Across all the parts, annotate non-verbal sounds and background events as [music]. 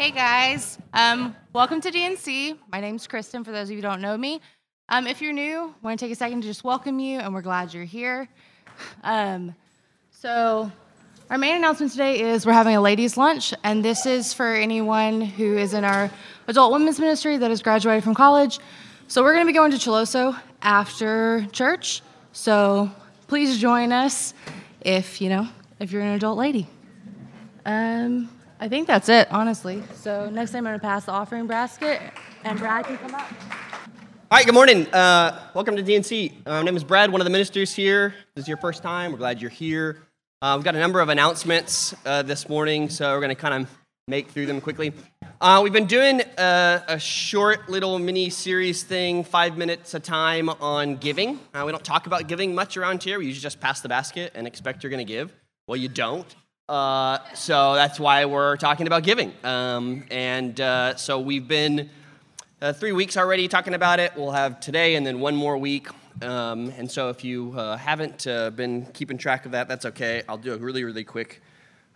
Hey guys, um, welcome to DNC. My name's Kristen. For those of you who don't know me, um, if you're new, want to take a second to just welcome you, and we're glad you're here. Um, so, our main announcement today is we're having a ladies' lunch, and this is for anyone who is in our adult women's ministry that has graduated from college. So, we're going to be going to Chiloso after church. So, please join us if you know if you're an adult lady. Um, I think that's it, honestly. So next time I'm going to pass the offering basket, and Brad can come up. All right, good morning. Uh, welcome to DNC. Uh, my name is Brad, one of the ministers here. This is your first time. We're glad you're here. Uh, we've got a number of announcements uh, this morning, so we're going to kind of make through them quickly. Uh, we've been doing a, a, short little mini series thing, five minutes a time, on giving. Uh, we don't talk about giving much around here. We usually just pass the basket and expect you're going to give. Well, you don't. Uh, so that's why we're talking about giving. Um, and uh, so we've been uh, three weeks already talking about it. We'll have today and then one more week. Um, and so if you uh, haven't uh, been keeping track of that, that's okay. I'll do a really, really quick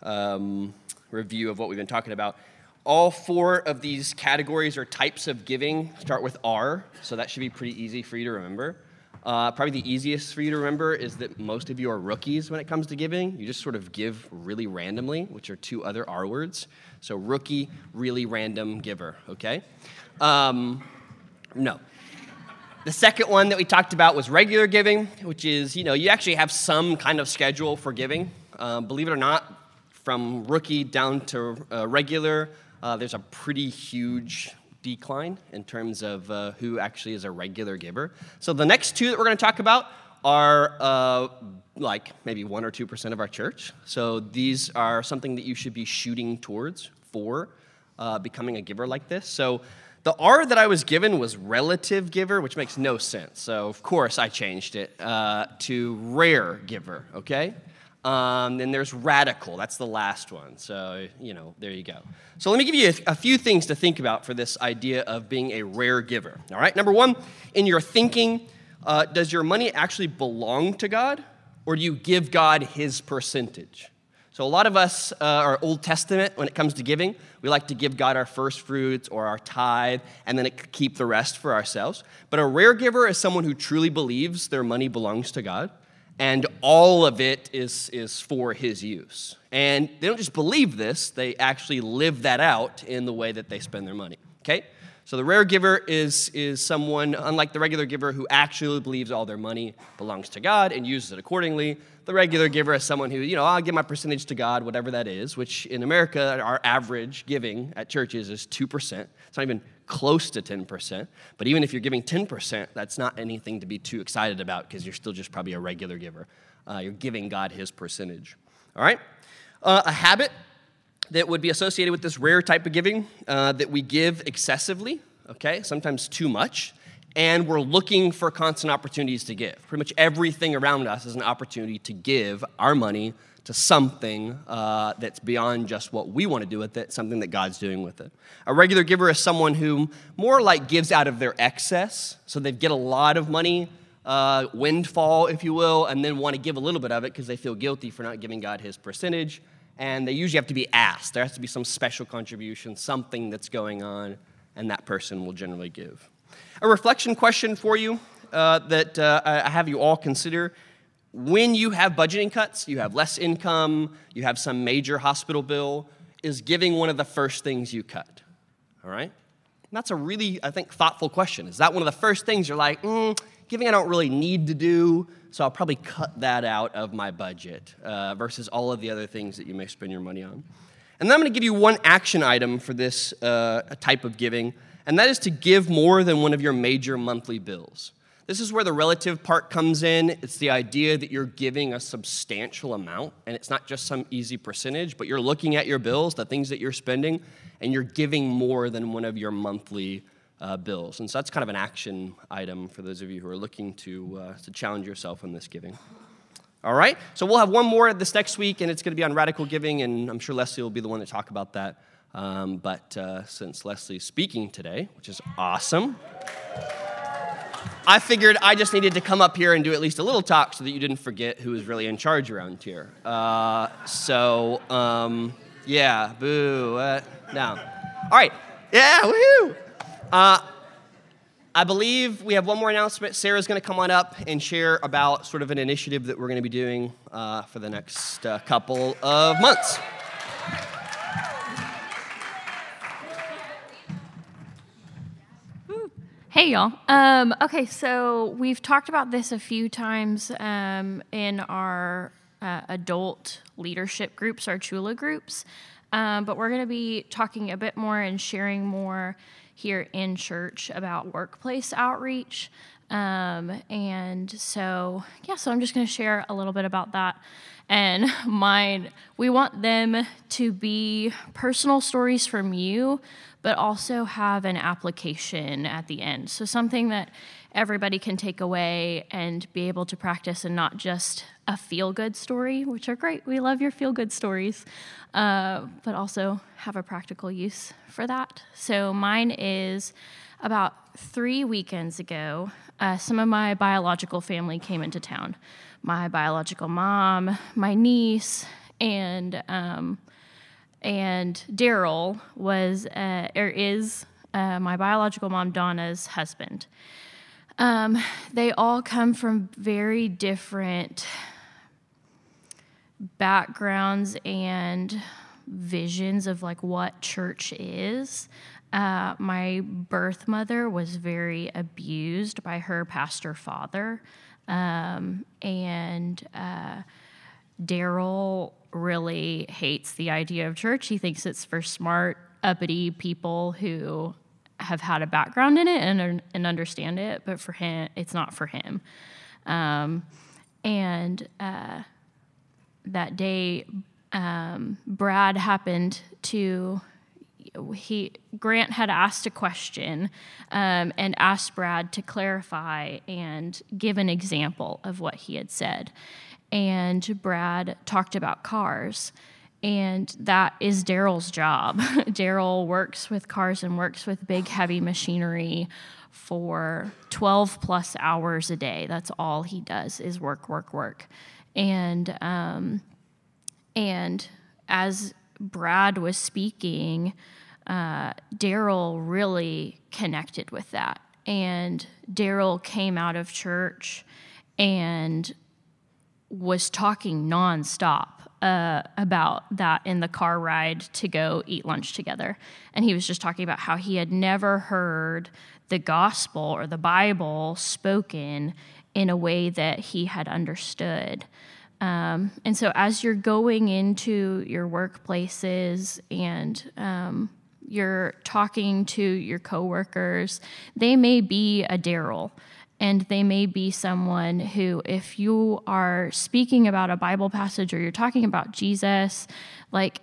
um, review of what we've been talking about. All four of these categories or types of giving start with R, so that should be pretty easy for you to remember. Uh, probably the easiest for you to remember is that most of you are rookies when it comes to giving. You just sort of give really randomly, which are two other R words. So, rookie, really random giver, okay? Um, no. The second one that we talked about was regular giving, which is, you know, you actually have some kind of schedule for giving. Uh, believe it or not, from rookie down to uh, regular, uh, there's a pretty huge decline in terms of uh, who actually is a regular giver. So the next two that we're going to talk about are uh, like maybe 1 or 2% of our church. So these are something that you should be shooting towards for uh, becoming a giver like this. So the R that I was given was relative giver, which makes no sense. So of course I changed it uh, to rare giver, okay? Um, then there's radical. That's the last one. So, you know, there you go. So, let me give you a, a, few things to think about for this idea of being a rare giver. All right. Number one, in your thinking, uh, does your money actually belong to God or do you give God his percentage? So, a lot of us uh, are Old Testament when it comes to giving. We like to give God our first fruits or our tithe and then keep the rest for ourselves. But a rare giver is someone who truly believes their money belongs to God and all of it is, is for his use. And they don't just believe this, they actually live that out in the way that they spend their money. Okay? So the rare giver is, is someone, unlike the regular giver, who actually believes all their money belongs to God and uses it accordingly. The regular giver is someone who, you know, I'll give my percentage to God, whatever that is, which in America, our average giving at churches is 2%. It's not even close to 10%. But even if you're giving 10%, that's not anything to be too excited about because you're still just probably a regular giver. Uh, you're giving God his percentage. All right? Uh, a habit that would be associated with this rare type of giving uh, that we give excessively, okay, sometimes too much, and we're looking for constant opportunities to give. Pretty much everything around us is an opportunity to give our money to something uh, that's beyond just what we want to do with it, something that God's doing with it. A regular giver is someone who more like gives out of their excess, so they get a lot of money, uh, windfall, if you will, and then want to give a little bit of it because they feel guilty for not giving God his percentage. And they usually have to be asked. There has to be some special contribution, something that's going on, and that person will generally give. A reflection question for you uh, that uh, I have you all consider when you have budgeting cuts, you have less income, you have some major hospital bill, is giving one of the first things you cut? All right? And that's a really, I think, thoughtful question. Is that one of the first things you're like, mm, giving I don't really need to do, so I'll probably cut that out of my budget uh, versus all of the other things that you may spend your money on? And then I'm going to give you one action item for this uh, type of giving, and that is to give more than one of your major monthly bills. This is where the relative part comes in. It's the idea that you're giving a substantial amount, and it's not just some easy percentage, but you're looking at your bills, the things that you're spending, and you're giving more than one of your monthly uh, bills. And so that's kind of an action item for those of you who are looking to, uh, to challenge yourself in this giving. All right? So we'll have one more this next week, and it's going to be on radical giving, and I'm sure Leslie will be the one to talk about that. Um, but uh, since Leslie's speaking today, which is awesome. I figured I just needed to come up here and do at least a little talk so that you didn't forget who was really in charge around here. Uh, so, um, yeah, boo. Uh, now, All right. Yeah, woohoo. Uh, I believe we have one more announcement. Sarah's going to come on up and share about sort of an initiative that we're going to be doing uh, for the next uh, couple of months. Hey, y'all. Um, okay, so we've talked about this a few times um, in our uh, adult leadership groups, our Chula groups, um, but we're going to be talking a bit more and sharing more here in church about workplace outreach. Um, and so, yeah, so I'm just going to share a little bit about that. And [laughs] mine, we want them to be personal stories from you, but also have an application at the end. So, something that everybody can take away and be able to practice and not just a feel good story, which are great. We love your feel good stories, uh, but also have a practical use for that. So, mine is about three weekends ago, uh, some of my biological family came into town. My biological mom, my niece, and um, and Daryl was uh, or is uh, my biological mom Donna's husband. Um, they all come from very different backgrounds and visions of like what church is. Uh, my birth mother was very abused by her pastor father, um, and uh, Daryl really hates the idea of church. He thinks it's for smart, uppity people who have had a background in it and, and understand it, but for him, it's not for him. Um, and uh, that day, um, Brad happened to he Grant had asked a question um, and asked Brad to clarify and give an example of what he had said, and Brad talked about cars. And that is Daryl's job. [laughs] Daryl works with cars and works with big, heavy machinery for 12 plus hours a day. That's all he does is work, work, work. And um, and as Brad was speaking, uh, Daryl really connected with that. And Daryl came out of church and was talking nonstop uh, about that in the car ride to go eat lunch together. And he was just talking about how he had never heard the gospel or the Bible spoken in a way that he had understood. Um, and so, as you're going into your workplaces and um, you're talking to your coworkers, they may be a Daryl and they may be someone who, if you are speaking about a Bible passage or you're talking about Jesus, like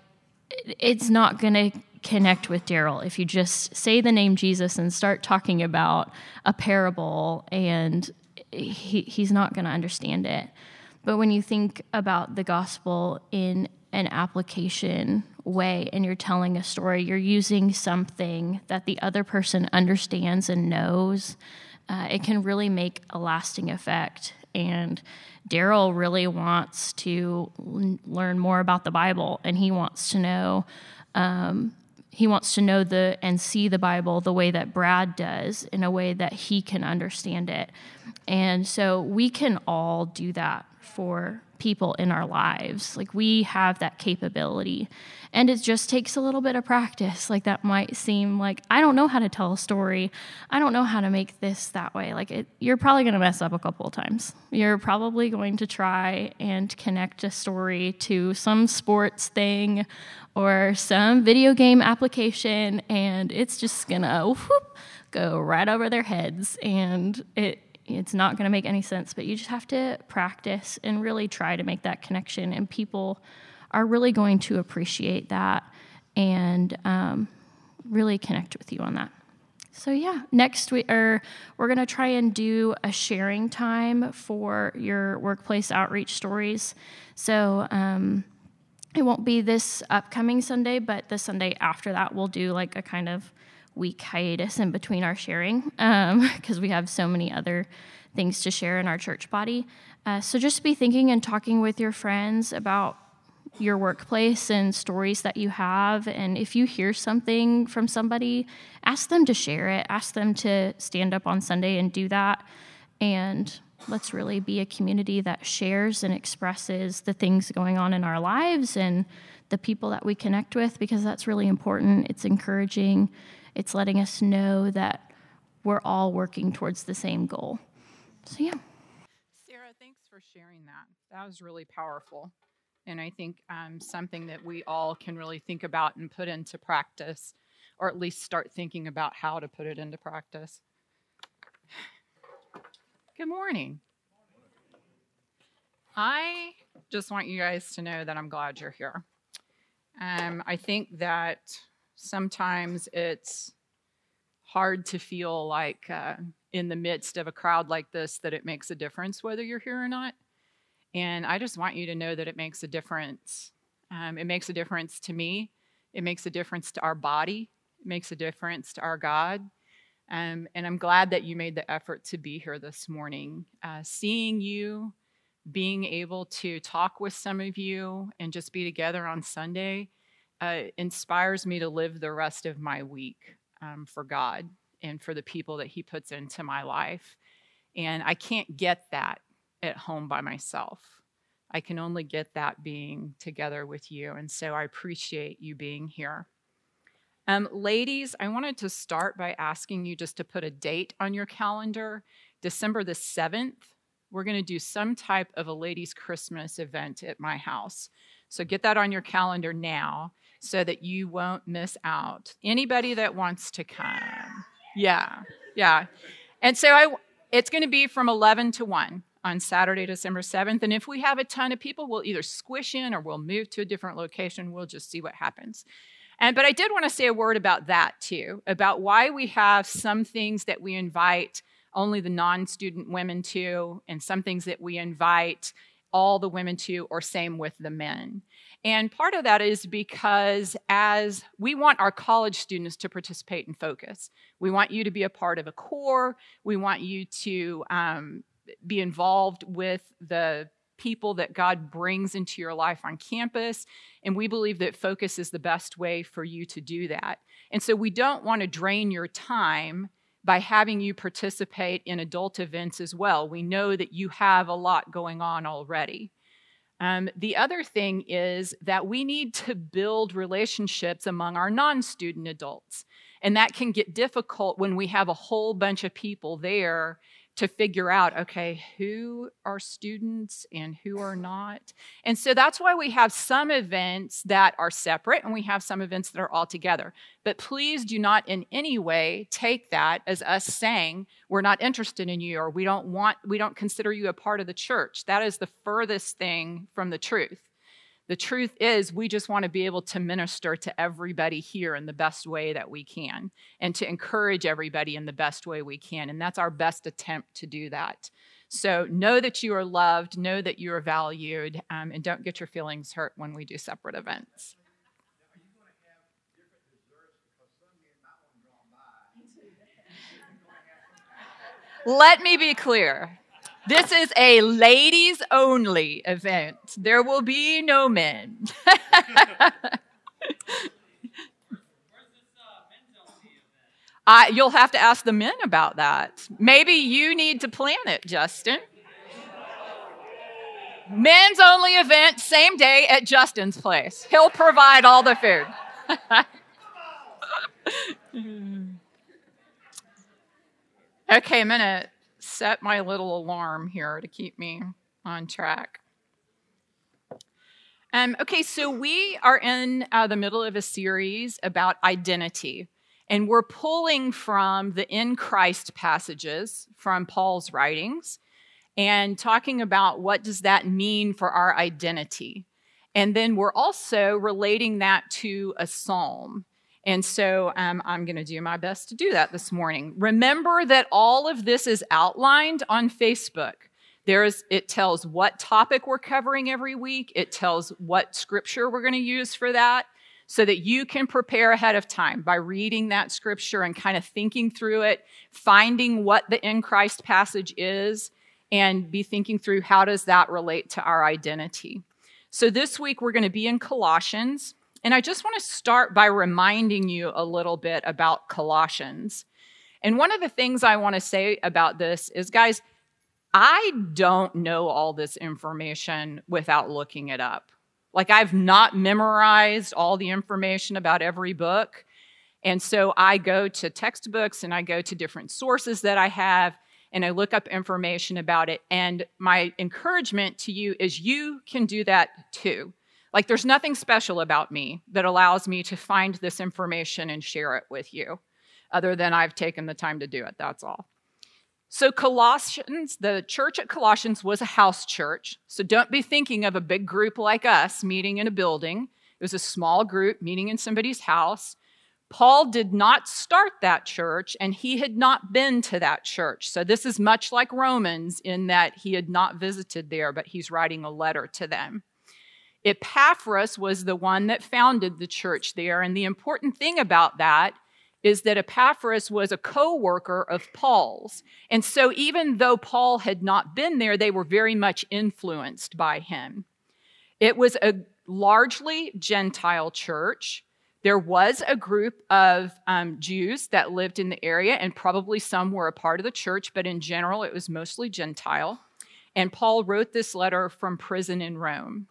it's not going to connect with Daryl if you just say the name Jesus and start talking about a parable and he, he's not going to understand it. But when you think about the gospel in an application way and you're telling a story, you're using something that the other person understands and knows, uh, it can really make a lasting effect. And Daryl really wants to l- learn more about the Bible and he wants to know. Um, he wants to know the and see the Bible the way that Brad does in a way that he can understand it. And so we can all do that for people in our lives. Like we have that capability. And it just takes a little bit of practice. Like that might seem like I don't know how to tell a story. I don't know how to make this that way. Like it, you're probably going to mess up a couple of times. You're probably going to try and connect a story to some sports thing or some video game application and it's just going to go right over their heads and it it's not going to make any sense, but you just have to practice and really try to make that connection. And people are really going to appreciate that and um, really connect with you on that. So yeah, next we are we're gonna try and do a sharing time for your workplace outreach stories. So um, it won't be this upcoming Sunday, but the Sunday after that we'll do like a kind of week hiatus in between our sharing because um, [laughs] we have so many other things to share in our church body. Uh, so just be thinking and talking with your friends about your workplace and stories that you have. And if you hear something from somebody, ask them to share it, ask them to stand up on Sunday and do that. And let's really be a community that shares and expresses the things going on in our lives and the people that we connect with because that's really important. It's encouraging, it's letting us know that we're all working towards the same goal. So, yeah. Sarah, thanks for sharing that. That was really powerful. And I think um, something that we all can really think about and put into practice, or at least start thinking about how to put it into practice. Good morning. I just want you guys to know that I'm glad you're here. Um, I think that sometimes it's hard to feel like uh, in the midst of a crowd like this that it makes a difference whether you're here or not. And I just want you to know that it makes a difference. Um, it makes a difference to me. It makes a difference to our body. It makes a difference to our God. Um, and I'm glad that you made the effort to be here this morning. Uh, seeing you, being able to talk with some of you, and just be together on Sunday uh, inspires me to live the rest of my week um, for God and for the people that He puts into my life. And I can't get that at home by myself. I can only get that being together with you. And so I appreciate you being here. Um, ladies, I wanted to start by asking you just to put a date on your calendar. December the 7th, we're going to do some type of a ladies' Christmas event at my house. So get that on your calendar now so that you won't miss out. Anybody that wants to come. Yeah, yeah. And so I, it's going to be from 11 to 1 on Saturday, December 7th. And if we have a ton of people, we'll either squish in or we'll move to a different location. We'll just see what happens. And but I did want to say a word about that too, about why we have some things that we invite only the non-student women to, and some things that we invite all the women to, or same with the men. And part of that is because as we want our college students to participate in focus, we want you to be a part of a core. We want you to um, be involved with the people that God brings into your life on campus. And we believe that focus is the best way for you to do that. And so we don't want to drain your time by having you participate in adult events as well. We know that you have a lot going on already. Um, the other thing is that we need to build relationships among our non student adults. And that can get difficult when we have a whole bunch of people there to figure out okay who are students and who are not? And so that's why we have some events that are separate and we have some events that are all together. But please do not in any way take that as us saying we're not interested in you or we don't want we don't consider you a part of the church. That is the furthest thing from the truth the truth is, we just want to be able to minister to everybody here in the best way that we can and to encourage everybody in the best way we can. And that's our best attempt to do that. So know that you are loved, know that you are valued, um, and don't get your feelings hurt when we do separate events. Let me be clear. This is a ladies only event. There will be no men. [laughs] I, you'll have to ask the men about that. Maybe you need to plan it, Justin. Men's only event, same day at Justin's place. He'll provide all the food. [laughs] okay, a minute set my little alarm here to keep me on track. Um, okay, so we are in uh, the middle of a series about identity, and we're pulling from the in Christ passages from Paul's writings and talking about what does that mean for our identity. And then we're also relating that to a psalm. And so um, I'm going to do my best to do that this morning. Remember that all of this is outlined on Facebook. There's, it tells what topic we're covering every week. It tells what scripture we're going to use for that so that you can prepare ahead of time by reading that scripture and kind of thinking through it, finding what the in Christ passage is, and be thinking through how does that relate to our identity. So this week we're going to be in Colossians. And I just want to start by reminding you a little bit about Colossians. And one of the things I want to say about this is, guys, I don't know all this information without looking it up. Like, I've not memorized all the information about every book. And so I go to textbooks and I go to different sources that I have and I look up information about it. And my encouragement to you is you can do that too. Like, there's nothing special about me that allows me to find this information and share it with you, other than I've taken the time to do it. That's all. So, Colossians, the church at Colossians was a house church. So, don't be thinking of a big group like us meeting in a building. It was a small group meeting in somebody's house. Paul did not start that church and he had not been to that church. So, this is much like Romans in that he had not visited there, but he's writing a letter to them. Epaphras was the one that founded the church there. And the important thing about that is that Epaphras was a co worker of Paul's. And so, even though Paul had not been there, they were very much influenced by him. It was a largely Gentile church. There was a group of um, Jews that lived in the area, and probably some were a part of the church, but in general, it was mostly Gentile. And Paul wrote this letter from prison in Rome.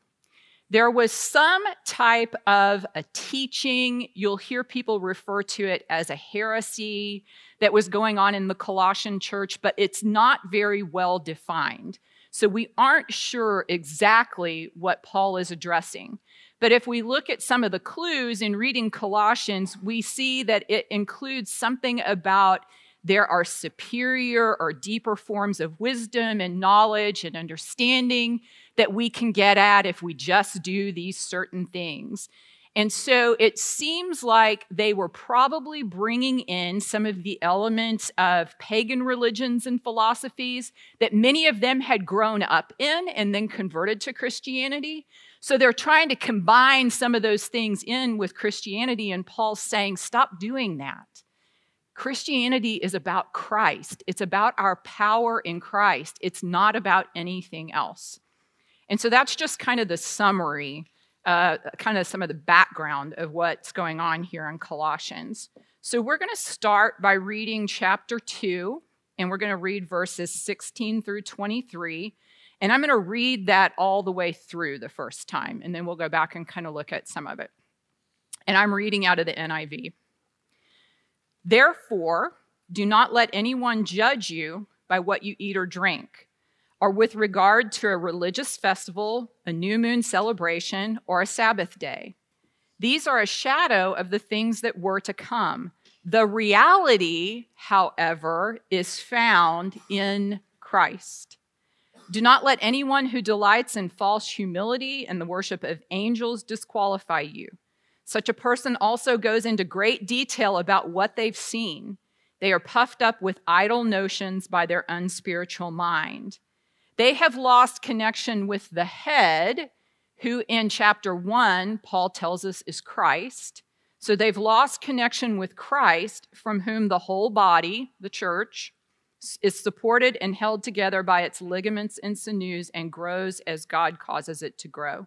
There was some type of a teaching, you'll hear people refer to it as a heresy that was going on in the Colossian church, but it's not very well defined. So we aren't sure exactly what Paul is addressing. But if we look at some of the clues in reading Colossians, we see that it includes something about there are superior or deeper forms of wisdom and knowledge and understanding that we can get at if we just do these certain things. And so it seems like they were probably bringing in some of the elements of pagan religions and philosophies that many of them had grown up in and then converted to Christianity. So they're trying to combine some of those things in with Christianity, and Paul's saying, stop doing that. Christianity is about Christ, it's about our power in Christ, it's not about anything else. And so that's just kind of the summary, uh, kind of some of the background of what's going on here in Colossians. So we're going to start by reading chapter 2, and we're going to read verses 16 through 23. And I'm going to read that all the way through the first time, and then we'll go back and kind of look at some of it. And I'm reading out of the NIV. Therefore, do not let anyone judge you by what you eat or drink, or with regard to a religious festival, a new moon celebration, or a Sabbath day. These are a shadow of the things that were to come. The reality, however, is found in Christ. Do not let anyone who delights in false humility and the worship of angels disqualify you. Such a person also goes into great detail about what they've seen. They are puffed up with idle notions by their unspiritual mind. They have lost connection with the head, who in chapter one, Paul tells us is Christ. So they've lost connection with Christ, from whom the whole body, the church, is supported and held together by its ligaments and sinews and grows as God causes it to grow.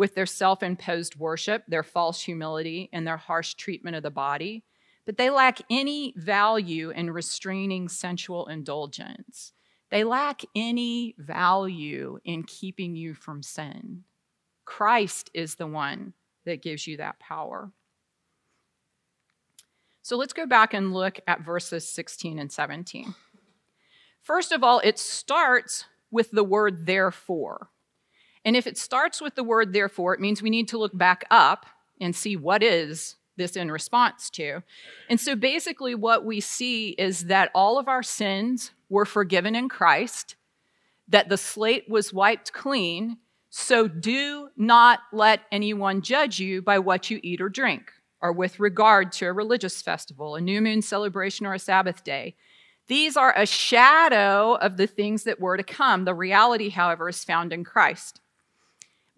with their self imposed worship, their false humility, and their harsh treatment of the body, but they lack any value in restraining sensual indulgence. They lack any value in keeping you from sin. Christ is the one that gives you that power. So let's go back and look at verses 16 and 17. First of all, it starts with the word therefore. And if it starts with the word therefore, it means we need to look back up and see what is this in response to. And so basically, what we see is that all of our sins were forgiven in Christ, that the slate was wiped clean. So do not let anyone judge you by what you eat or drink. or with regard to a religious festival, a new moon celebration, or a Sabbath day. These are a shadow of the things that were to come. The reality, however, is found in Christ.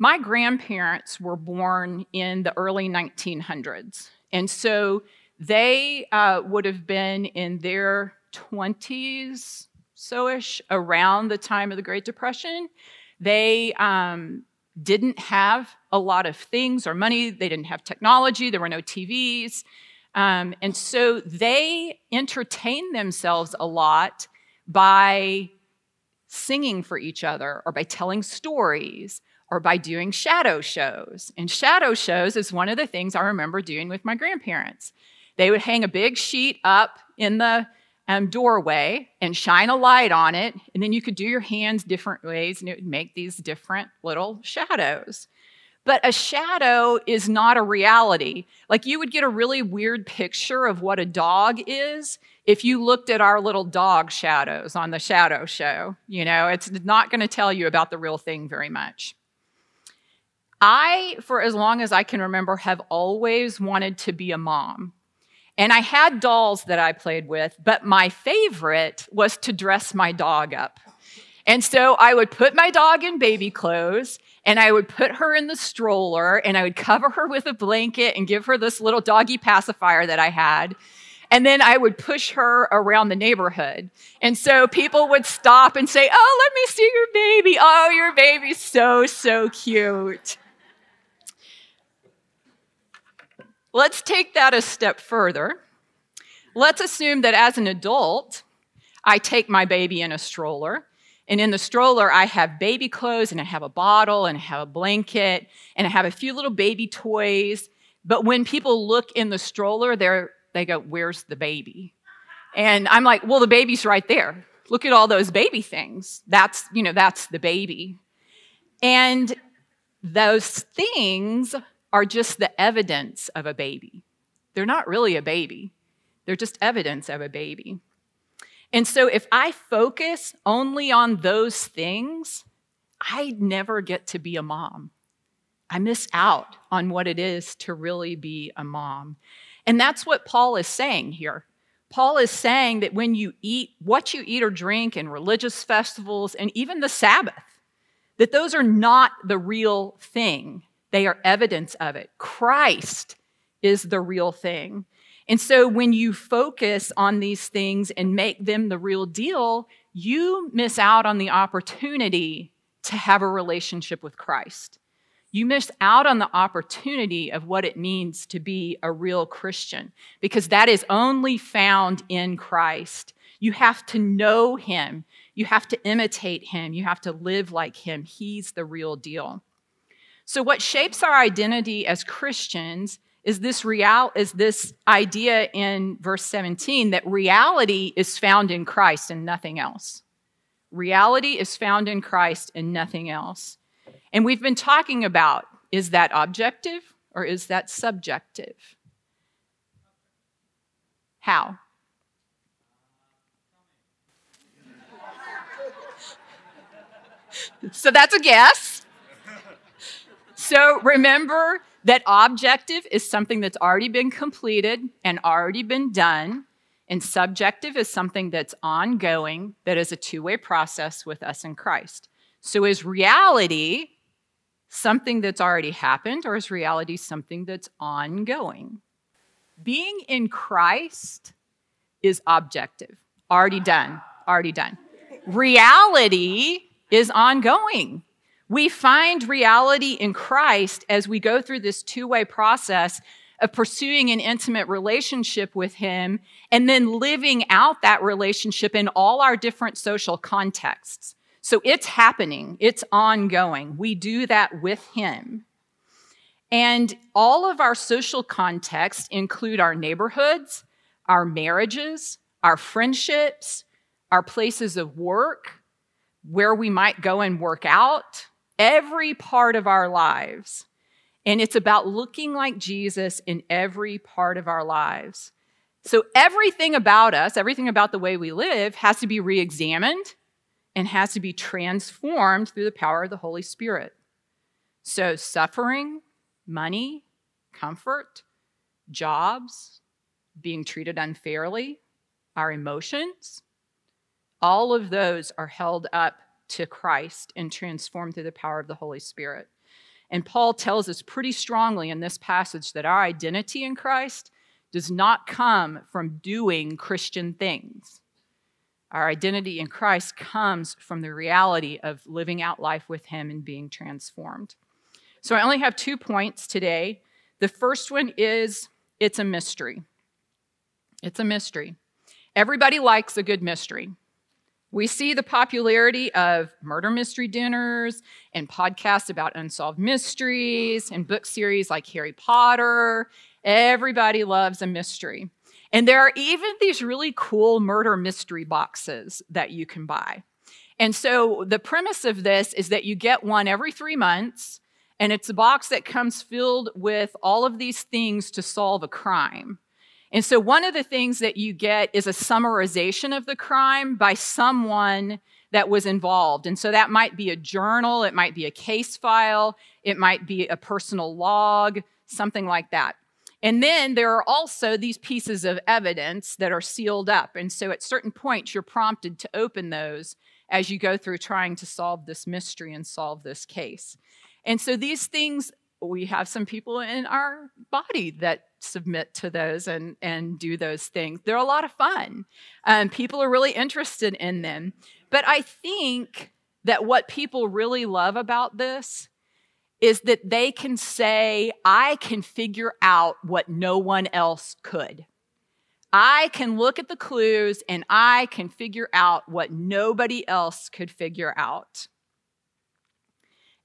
My grandparents were born in the early 1900s, and so they uh, would have been in their 20s, so ish, around the time of the Great Depression. They um, didn't have a lot of things or money, they didn't have technology, there were no TVs. Um, and so they entertained themselves a lot by singing for each other or by telling stories or by doing shadow shows. And shadow shows is one of the things I remember doing with my grandparents. They would hang a big sheet up in the um, doorway and shine a light on it, and then you could do your hands different ways and it would make these different little shadows. But a shadow is not a reality. Like you would get a really weird picture of what a dog is if you looked at our little dog shadows on the shadow show. You know, it's not going to tell you about the real thing very much. I, for as long as I can remember, have always wanted to be a mom. And I had dolls that I played with, but my favorite was to dress my dog up. And so I would put my dog in baby clothes and I would put her in the stroller and I would cover her with a blanket and give her this little doggy pacifier that I had. And then I would push her around the neighborhood. And so people would stop and say, Oh, let me see your baby. Oh, your baby's so, so cute. Let's take that a step further. Let's assume that as an adult, I take my baby in a stroller. And in the stroller, I have baby clothes and I have a bottle and I have a blanket and I have a few little baby toys. But when people look in the stroller, they go, Where's the baby? And I'm like, Well, the baby's right there. Look at all those baby things. That's, you know, that's the baby. And those things are just the evidence of a baby. They're not really a baby, they're just evidence of a baby. And so if I focus only on those things, I never get to be a mom. I miss out on what it is to really be a mom. And that's what Paul is saying here. Paul is saying that when you eat what you eat or drink in religious festivals and even the Sabbath, that those are not the real thing. They are evidence of it. Christ is the real thing. And so when you focus on these things and make them the real deal, you miss out on the opportunity to have a relationship with Christ. You miss out on the opportunity of what it means to be a real Christian because that is only found in Christ. You have to know him. You have to imitate him. You have to live like him. He's the real deal. So, what shapes our identity as Christians is this real is this idea in verse 17 that reality is found in Christ and nothing else. Reality is found in Christ and nothing else. And we've been talking about is that objective or is that subjective? How? [laughs] so that's a guess. So remember that objective is something that's already been completed and already been done. And subjective is something that's ongoing, that is a two way process with us in Christ. So is reality something that's already happened, or is reality something that's ongoing? Being in Christ is objective, already done, already done. Reality is ongoing. We find reality in Christ as we go through this two way process of pursuing an intimate relationship with Him and then living out that relationship in all our different social contexts. So it's happening, it's ongoing. We do that with Him. And all of our social contexts include our neighborhoods, our marriages, our friendships, our places of work, where we might go and work out, every part of our lives. And it's about looking like Jesus in every part of our lives. So everything about us, everything about the way we live, has to be re examined and has to be transformed through the power of the Holy Spirit. So suffering, money, comfort, jobs, being treated unfairly, our emotions, all of those are held up to Christ and transformed through the power of the Holy Spirit. And Paul tells us pretty strongly in this passage that our identity in Christ does not come from doing Christian things. Our identity in Christ comes from the reality of living out life with Him and being transformed. So I only have two points today. The first one is it's a mystery. It's a mystery. Everybody likes a good mystery. We see the popularity of murder mystery dinners and podcasts about unsolved mysteries and book series like Harry Potter. Everybody loves a mystery. And there are even these really cool murder mystery boxes that you can buy. And so the premise of this is that you get one every three months, and it's a box that comes filled with all of these things to solve a crime. And so one of the things that you get is a summarization of the crime by someone that was involved. And so that might be a journal, it might be a case file, it might be a personal log, something like that. And then there are also these pieces of evidence that are sealed up. And so at certain points, you're prompted to open those as you go through trying to solve this mystery and solve this case. And so these things, we have some people in our body that submit to those and, and do those things. They're a lot of fun. Um, people are really interested in them. But I think that what people really love about this is that they can say, I can figure out what no one else could. I can look at the clues and I can figure out what nobody else could figure out.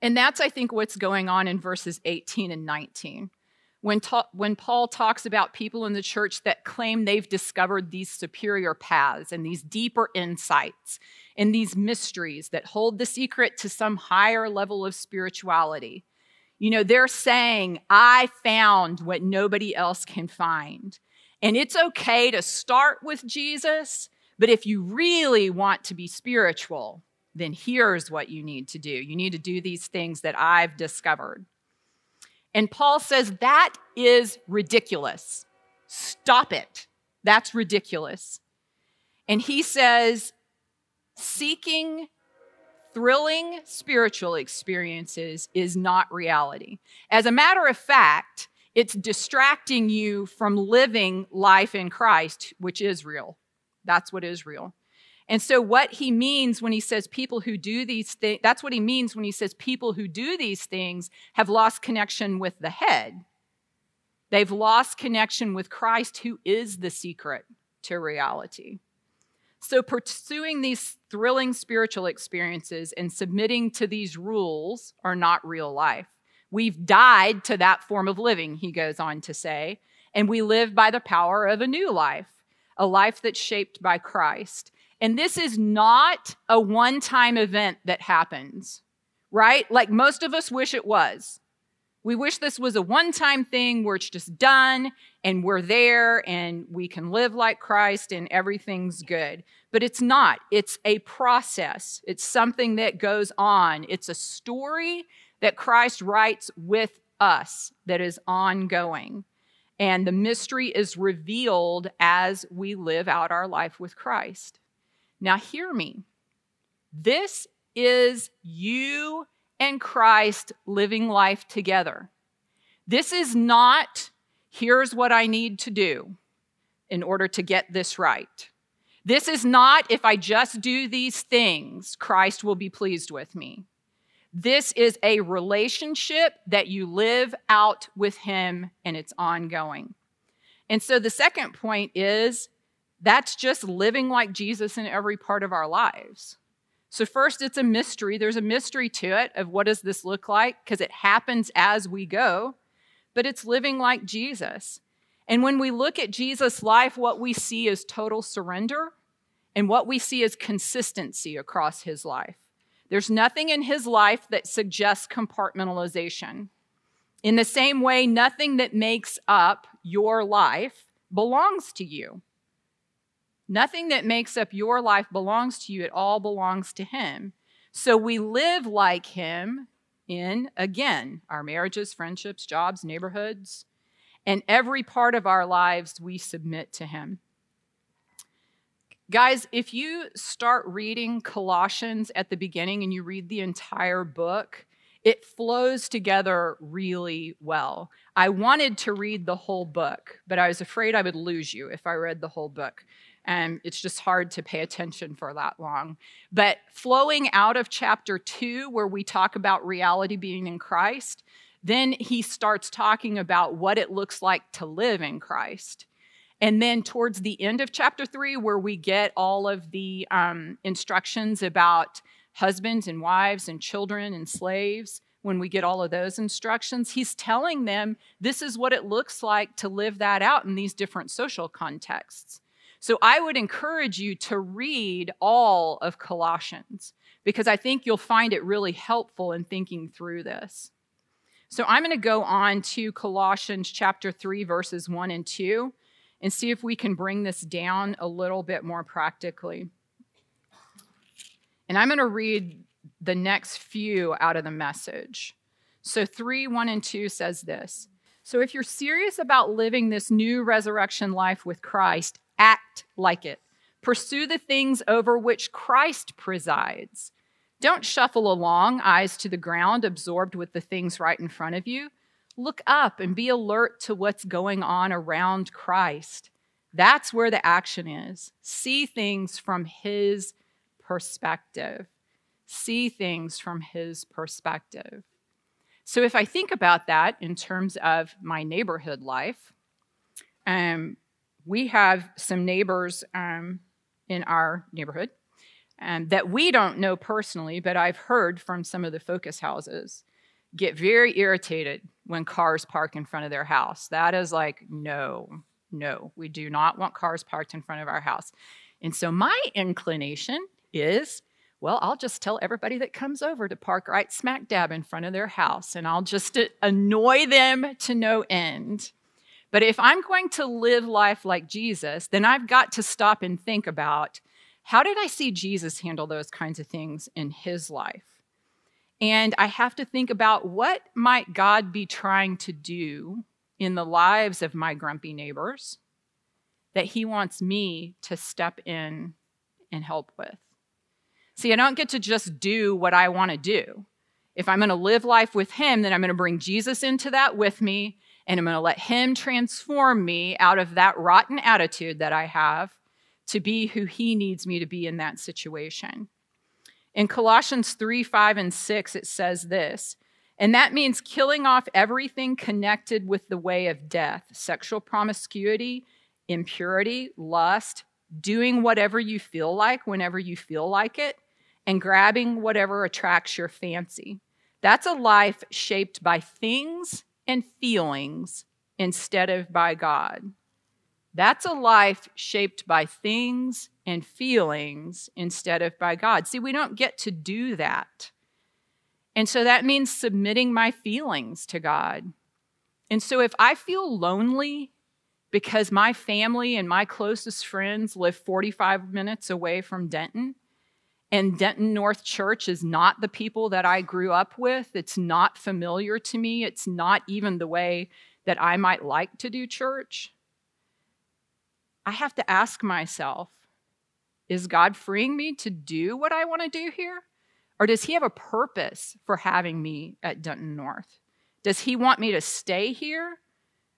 And that's, I think, what's going on in verses 18 and 19. When, ta- when Paul talks about people in the church that claim they've discovered these superior paths and these deeper insights and these mysteries that hold the secret to some higher level of spirituality, you know, they're saying, I found what nobody else can find. And it's okay to start with Jesus, but if you really want to be spiritual, then here's what you need to do. You need to do these things that I've discovered. And Paul says that is ridiculous. Stop it. That's ridiculous. And he says, seeking thrilling spiritual experiences is not reality. As a matter of fact, it's distracting you from living life in Christ, which is real. That's what is real. And so, what he means when he says people who do these things, that's what he means when he says people who do these things have lost connection with the head. They've lost connection with Christ, who is the secret to reality. So, pursuing these thrilling spiritual experiences and submitting to these rules are not real life. We've died to that form of living, he goes on to say, and we live by the power of a new life, a life that's shaped by Christ. And this is not a one time event that happens, right? Like most of us wish it was. We wish this was a one time thing where it's just done and we're there and we can live like Christ and everything's good. But it's not. It's a process, it's something that goes on. It's a story that Christ writes with us that is ongoing. And the mystery is revealed as we live out our life with Christ. Now, hear me. This is you and Christ living life together. This is not, here's what I need to do in order to get this right. This is not, if I just do these things, Christ will be pleased with me. This is a relationship that you live out with Him and it's ongoing. And so the second point is that's just living like Jesus in every part of our lives. So, first, it's a mystery. There's a mystery to it of what does this look like because it happens as we go, but it's living like Jesus. And when we look at Jesus' life, what we see is total surrender and what we see is consistency across his life. There's nothing in his life that suggests compartmentalization. In the same way, nothing that makes up your life belongs to you. Nothing that makes up your life belongs to you, it all belongs to Him. So we live like Him in, again, our marriages, friendships, jobs, neighborhoods. and every part of our lives we submit to Him. Guys, if you start reading Colossians at the beginning and you read the entire book, it flows together really well. I wanted to read the whole book, but I was afraid I would lose you if I read the whole book. And it's just hard to pay attention for that long. But flowing out of chapter two, where we talk about reality being in Christ, then he starts talking about what it looks like to live in Christ. And then towards the end of chapter three, where we get all of the um, instructions about husbands and wives and children and slaves, when we get all of those instructions, he's telling them this is what it looks like to live that out in these different social contexts. So I would encourage you to read all of Colossians because I think you'll find it really helpful in thinking through this. So I'm going to go on to Colossians chapter 3, verses 1 and 2, and see if we can bring this down a little bit more practically. And I'm going to read the next few out of the message. So 3, 1, and 2 says this. So if you're serious about living this new resurrection life with Christ, act like it. Pursue the things over which Christ presides. Don't shuffle along, eyes to the ground, absorbed with the things right in front of you. Look up and be alert to what's going on around Christ. That's where the action is. See things from his perspective see things from his perspective. So, if I think about that in terms of my neighborhood life, um, we have some neighbors um, in our neighborhood um, that we don't know personally, but I've heard from some of the focus houses get very irritated when cars park in front of their house. That is like, no, no, we do not want cars parked in front of our house. And so my inclination is well, I'll just tell everybody that comes over to park right smack dab in front of their house and I'll just annoy them to no end. But if I'm going to live life like Jesus, then I've got to stop and think about how did I see Jesus handle those kinds of things in his life? And I have to think about what might God be trying to do in the lives of my grumpy neighbors that he wants me to step in and help with. See, I don't get to just do what I want to do. If I'm going to live life with Him, then I'm going to bring Jesus into that with me, and I'm going to let Him transform me out of that rotten attitude that I have to be who He needs me to be in that situation. In Colossians 3 5 and 6, it says this, and that means killing off everything connected with the way of death sexual promiscuity, impurity, lust, doing whatever you feel like whenever you feel like it, and grabbing whatever attracts your fancy. That's a life shaped by things and feelings instead of by God. That's a life shaped by things and feelings instead of by God. See, we don't get to do that. And so that means submitting my feelings to God. And so if I feel lonely because my family and my closest friends live 45 minutes away from Denton, and Denton North Church is not the people that I grew up with. It's not familiar to me. It's not even the way that I might like to do church. I have to ask myself is God freeing me to do what I want to do here? Or does He have a purpose for having me at Denton North? Does He want me to stay here?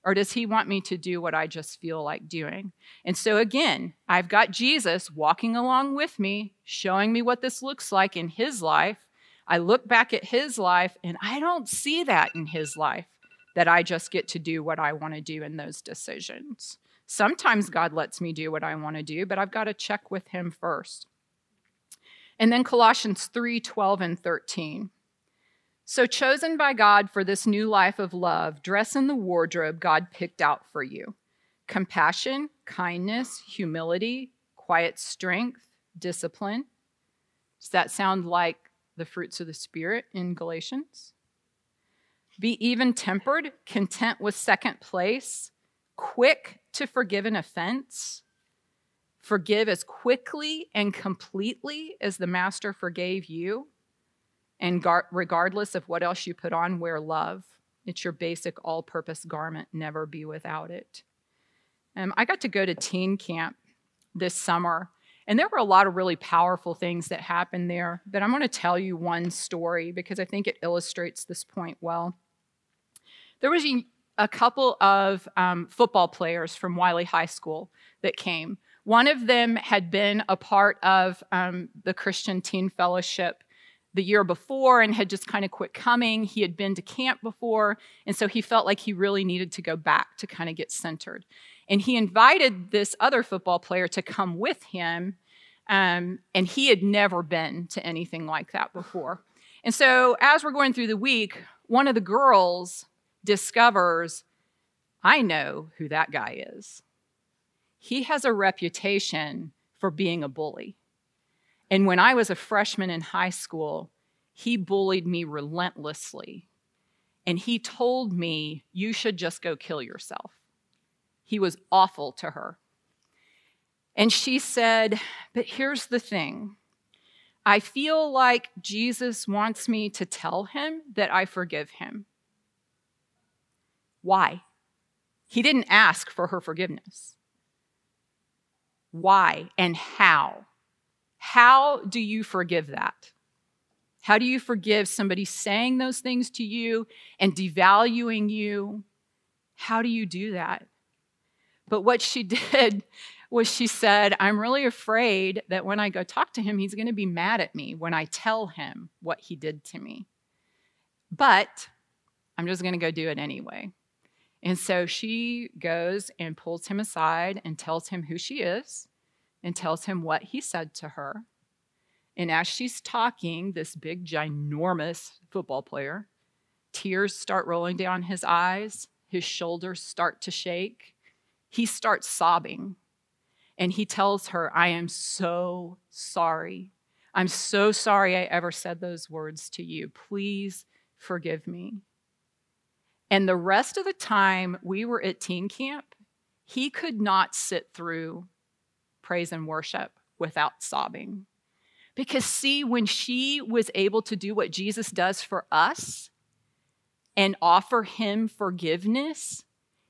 Or does he want me to do what I just feel like doing? And so, again, I've got Jesus walking along with me, showing me what this looks like in his life. I look back at his life and I don't see that in his life, that I just get to do what I want to do in those decisions. Sometimes God lets me do what I want to do, but I've got to check with him first. And then Colossians 3 12 and 13. So, chosen by God for this new life of love, dress in the wardrobe God picked out for you compassion, kindness, humility, quiet strength, discipline. Does that sound like the fruits of the Spirit in Galatians? Be even tempered, content with second place, quick to forgive an offense. Forgive as quickly and completely as the Master forgave you and regardless of what else you put on, wear love It's your basic all purpose garment. Never be without it. Um, I got to go to teen camp this summer, and there were a lot of really powerful things that happened there. But I'm going to tell you one story because I think it illustrates this point well. There was a couple of um, football players from Wiley High School that came. One of them had been a part of um, the Christian Teen Fellowship the year before and had just kind of quit coming. He had been to camp before, and so he felt like he really needed to go back to kind of get centered. And he invited this other football player to come with him, um, and he had never been to anything like that before. And so, as we're going through the week, one of the girls discovers, I know who that guy is. He has a reputation for being a bully. And when I was a freshman in high school, he bullied me relentlessly. And he told me, You should just go kill yourself. He was awful to her. And she said, But here's the thing I feel like Jesus wants me to tell him that I forgive him. Why? He didn't ask for her forgiveness. Why and how? How do you forgive that? How do you forgive somebody saying those things to you and devaluing you? How do you do that? But what she [laughs] did was she said, I'm really afraid that when I go talk to him, he's going to be mad at me when I tell him what he did to me. But I'm just going to go do it anyway. And so she goes and pulls him aside and tells him who she is and tells him what he said to her. And as she's talking, this big, ginormous football player, tears start rolling down his eyes, his shoulders start to shake. He starts sobbing. And he tells her, I am so sorry. I'm so sorry I ever said those words to you. Please forgive me. And the rest of the time we were at teen camp, he could not sit through praise and worship without sobbing. Because, see, when she was able to do what Jesus does for us and offer him forgiveness,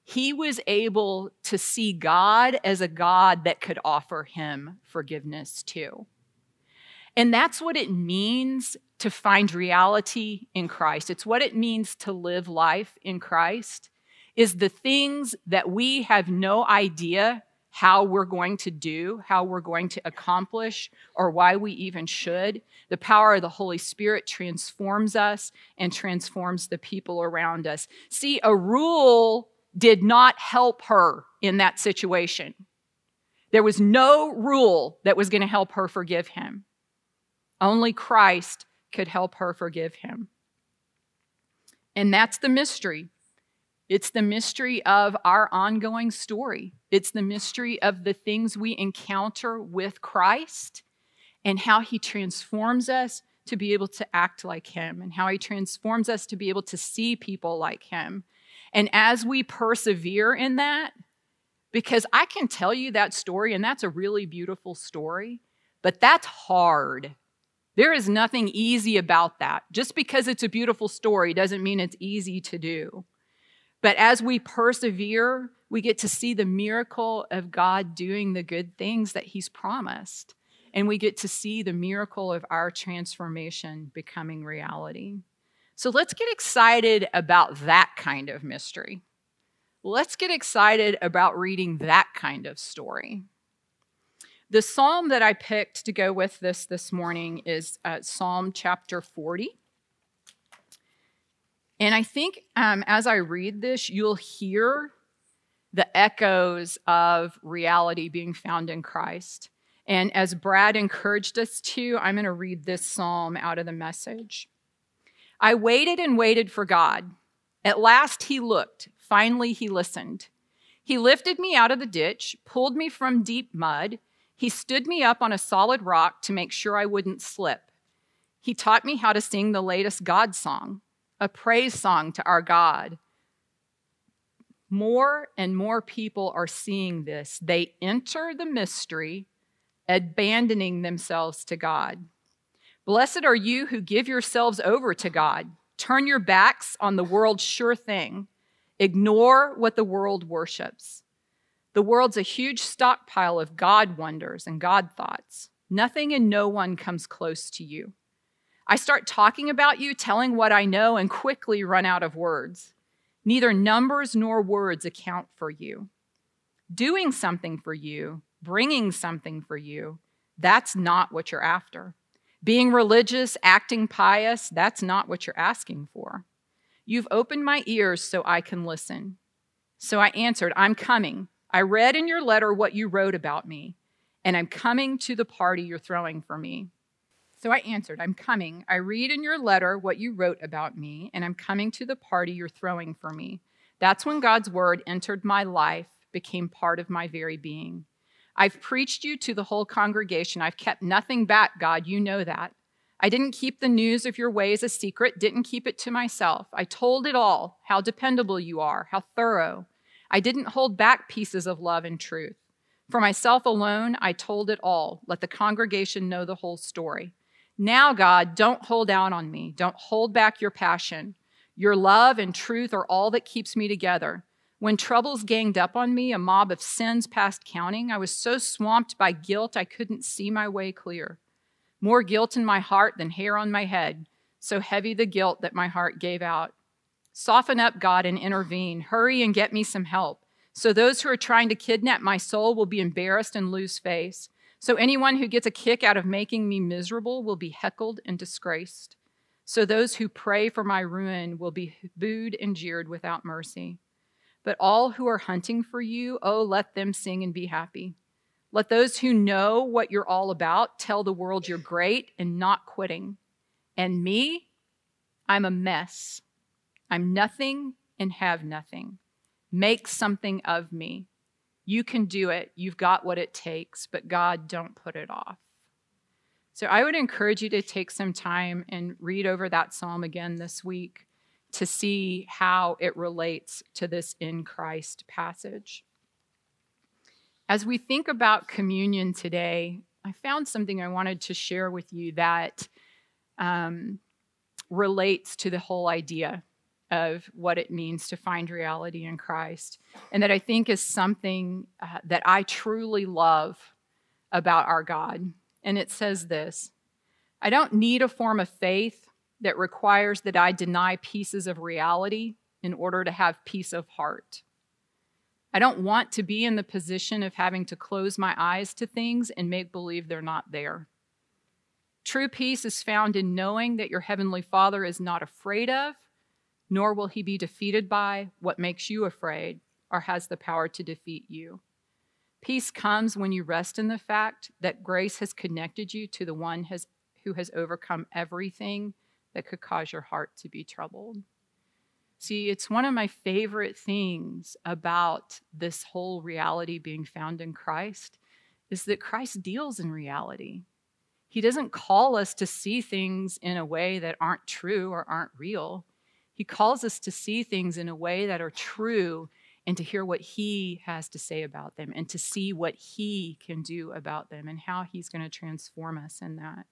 he was able to see God as a God that could offer him forgiveness too. And that's what it means to find reality in Christ. It's what it means to live life in Christ is the things that we have no idea how we're going to do, how we're going to accomplish, or why we even should. The power of the Holy Spirit transforms us and transforms the people around us. See, a rule did not help her in that situation. There was no rule that was going to help her forgive him. Only Christ could help her forgive him. And that's the mystery. It's the mystery of our ongoing story. It's the mystery of the things we encounter with Christ and how he transforms us to be able to act like him and how he transforms us to be able to see people like him. And as we persevere in that, because I can tell you that story, and that's a really beautiful story, but that's hard. There is nothing easy about that. Just because it's a beautiful story doesn't mean it's easy to do. But as we persevere, we get to see the miracle of God doing the good things that He's promised. And we get to see the miracle of our transformation becoming reality. So let's get excited about that kind of mystery. Let's get excited about reading that kind of story. The psalm that I picked to go with this this morning is uh, Psalm chapter 40. And I think um, as I read this, you'll hear the echoes of reality being found in Christ. And as Brad encouraged us to, I'm going to read this psalm out of the message. I waited and waited for God. At last he looked. Finally he listened. He lifted me out of the ditch, pulled me from deep mud. He stood me up on a solid rock to make sure I wouldn't slip. He taught me how to sing the latest God song a praise song to our God. More and more people are seeing this. They enter the mystery, abandoning themselves to God. Blessed are you who give yourselves over to God. Turn your backs on the world's sure thing. Ignore what the world worships. The world's a huge stockpile of God wonders and God thoughts. Nothing and no one comes close to you. I start talking about you, telling what I know, and quickly run out of words. Neither numbers nor words account for you. Doing something for you, bringing something for you, that's not what you're after. Being religious, acting pious, that's not what you're asking for. You've opened my ears so I can listen. So I answered, I'm coming. I read in your letter what you wrote about me, and I'm coming to the party you're throwing for me. So I answered, I'm coming. I read in your letter what you wrote about me, and I'm coming to the party you're throwing for me. That's when God's word entered my life, became part of my very being. I've preached you to the whole congregation. I've kept nothing back, God. You know that. I didn't keep the news of your ways a secret, didn't keep it to myself. I told it all how dependable you are, how thorough. I didn't hold back pieces of love and truth. For myself alone, I told it all. Let the congregation know the whole story. Now, God, don't hold out on me. Don't hold back your passion. Your love and truth are all that keeps me together. When troubles ganged up on me, a mob of sins past counting, I was so swamped by guilt I couldn't see my way clear. More guilt in my heart than hair on my head, so heavy the guilt that my heart gave out. Soften up, God, and intervene. Hurry and get me some help. So those who are trying to kidnap my soul will be embarrassed and lose face. So anyone who gets a kick out of making me miserable will be heckled and disgraced. So those who pray for my ruin will be booed and jeered without mercy. But all who are hunting for you, oh, let them sing and be happy. Let those who know what you're all about tell the world you're great and not quitting. And me, I'm a mess. I'm nothing and have nothing. Make something of me. You can do it. You've got what it takes, but God, don't put it off. So I would encourage you to take some time and read over that psalm again this week to see how it relates to this in Christ passage. As we think about communion today, I found something I wanted to share with you that um, relates to the whole idea of what it means to find reality in Christ, and that I think is something uh, that I truly love about our God. And it says this I don't need a form of faith that requires that I deny pieces of reality in order to have peace of heart. I don't want to be in the position of having to close my eyes to things and make believe they're not there. True peace is found in knowing that your Heavenly Father is not afraid of, nor will he be defeated by what makes you afraid or has the power to defeat you. Peace comes when you rest in the fact that grace has connected you to the one has, who has overcome everything that could cause your heart to be troubled. See, it's one of my favorite things about this whole reality being found in Christ is that Christ deals in reality. He doesn't call us to see things in a way that aren't true or aren't real. He calls us to see things in a way that are true and to hear what he has to say about them and to see what he can do about them and how he's going to transform us in that.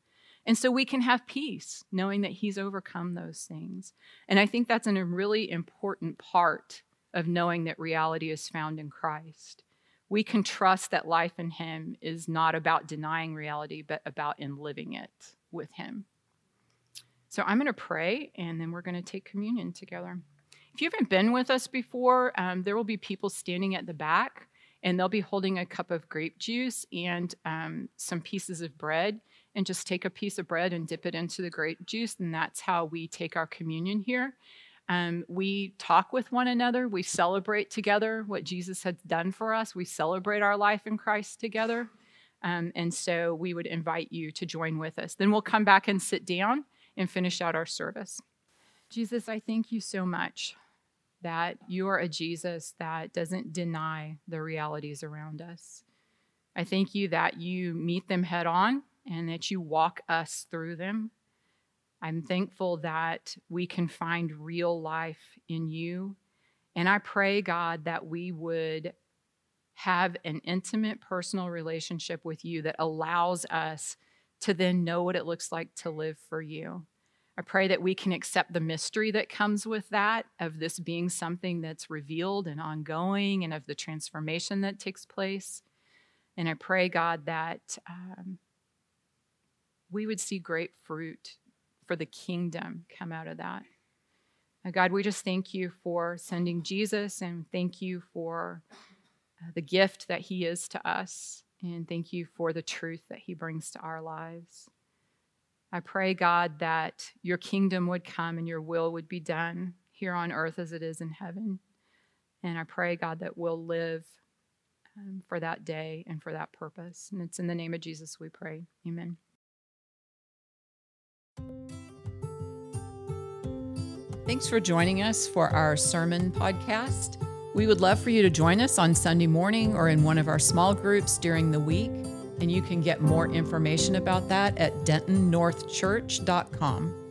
And so we can have peace knowing that He's overcome those things. And I think that's a really important part of knowing that reality is found in Christ. We can trust that life in Him is not about denying reality, but about in living it with Him. So I'm going to pray and then we're going to take communion together. If you haven't been with us before, um, there will be people standing at the back and they'll be holding a cup of grape juice and um, some pieces of bread and just take a piece of bread and dip it into the grape juice. And that's how we take our communion here. Um, we talk with one another. We celebrate together what Jesus has done for us. We celebrate our life in Christ together. Um, and so we would invite you to join with us. Then we'll come back and sit down and finish out our service. Jesus, I thank you so much that you are a Jesus that doesn't deny the realities around us. I thank you that you meet them head on and that you walk us through them. I'm thankful that we can find real life in you. And I pray, God, that we would have an intimate personal relationship with you that allows us to then know what it looks like to live for you. I pray that we can accept the mystery that comes with that, of this being something that's revealed and ongoing, and of the transformation that takes place. And I pray, God, that um, we would see great fruit for the kingdom come out of that. Uh, God, we just thank you for sending Jesus and thank you for uh, the gift that he is to us. And thank you for the truth that he brings to our lives. I pray, God, that your kingdom would come and your will would be done here on earth as it is in heaven. And I pray, God, that we'll live um, for that day and for that purpose. And it's in the name of Jesus we pray. Amen. Thanks for joining us for our sermon podcast. We would love for you to join us on Sunday morning or in one of our small groups during the week. And you can get more information about that at dentonnorthchurch.com.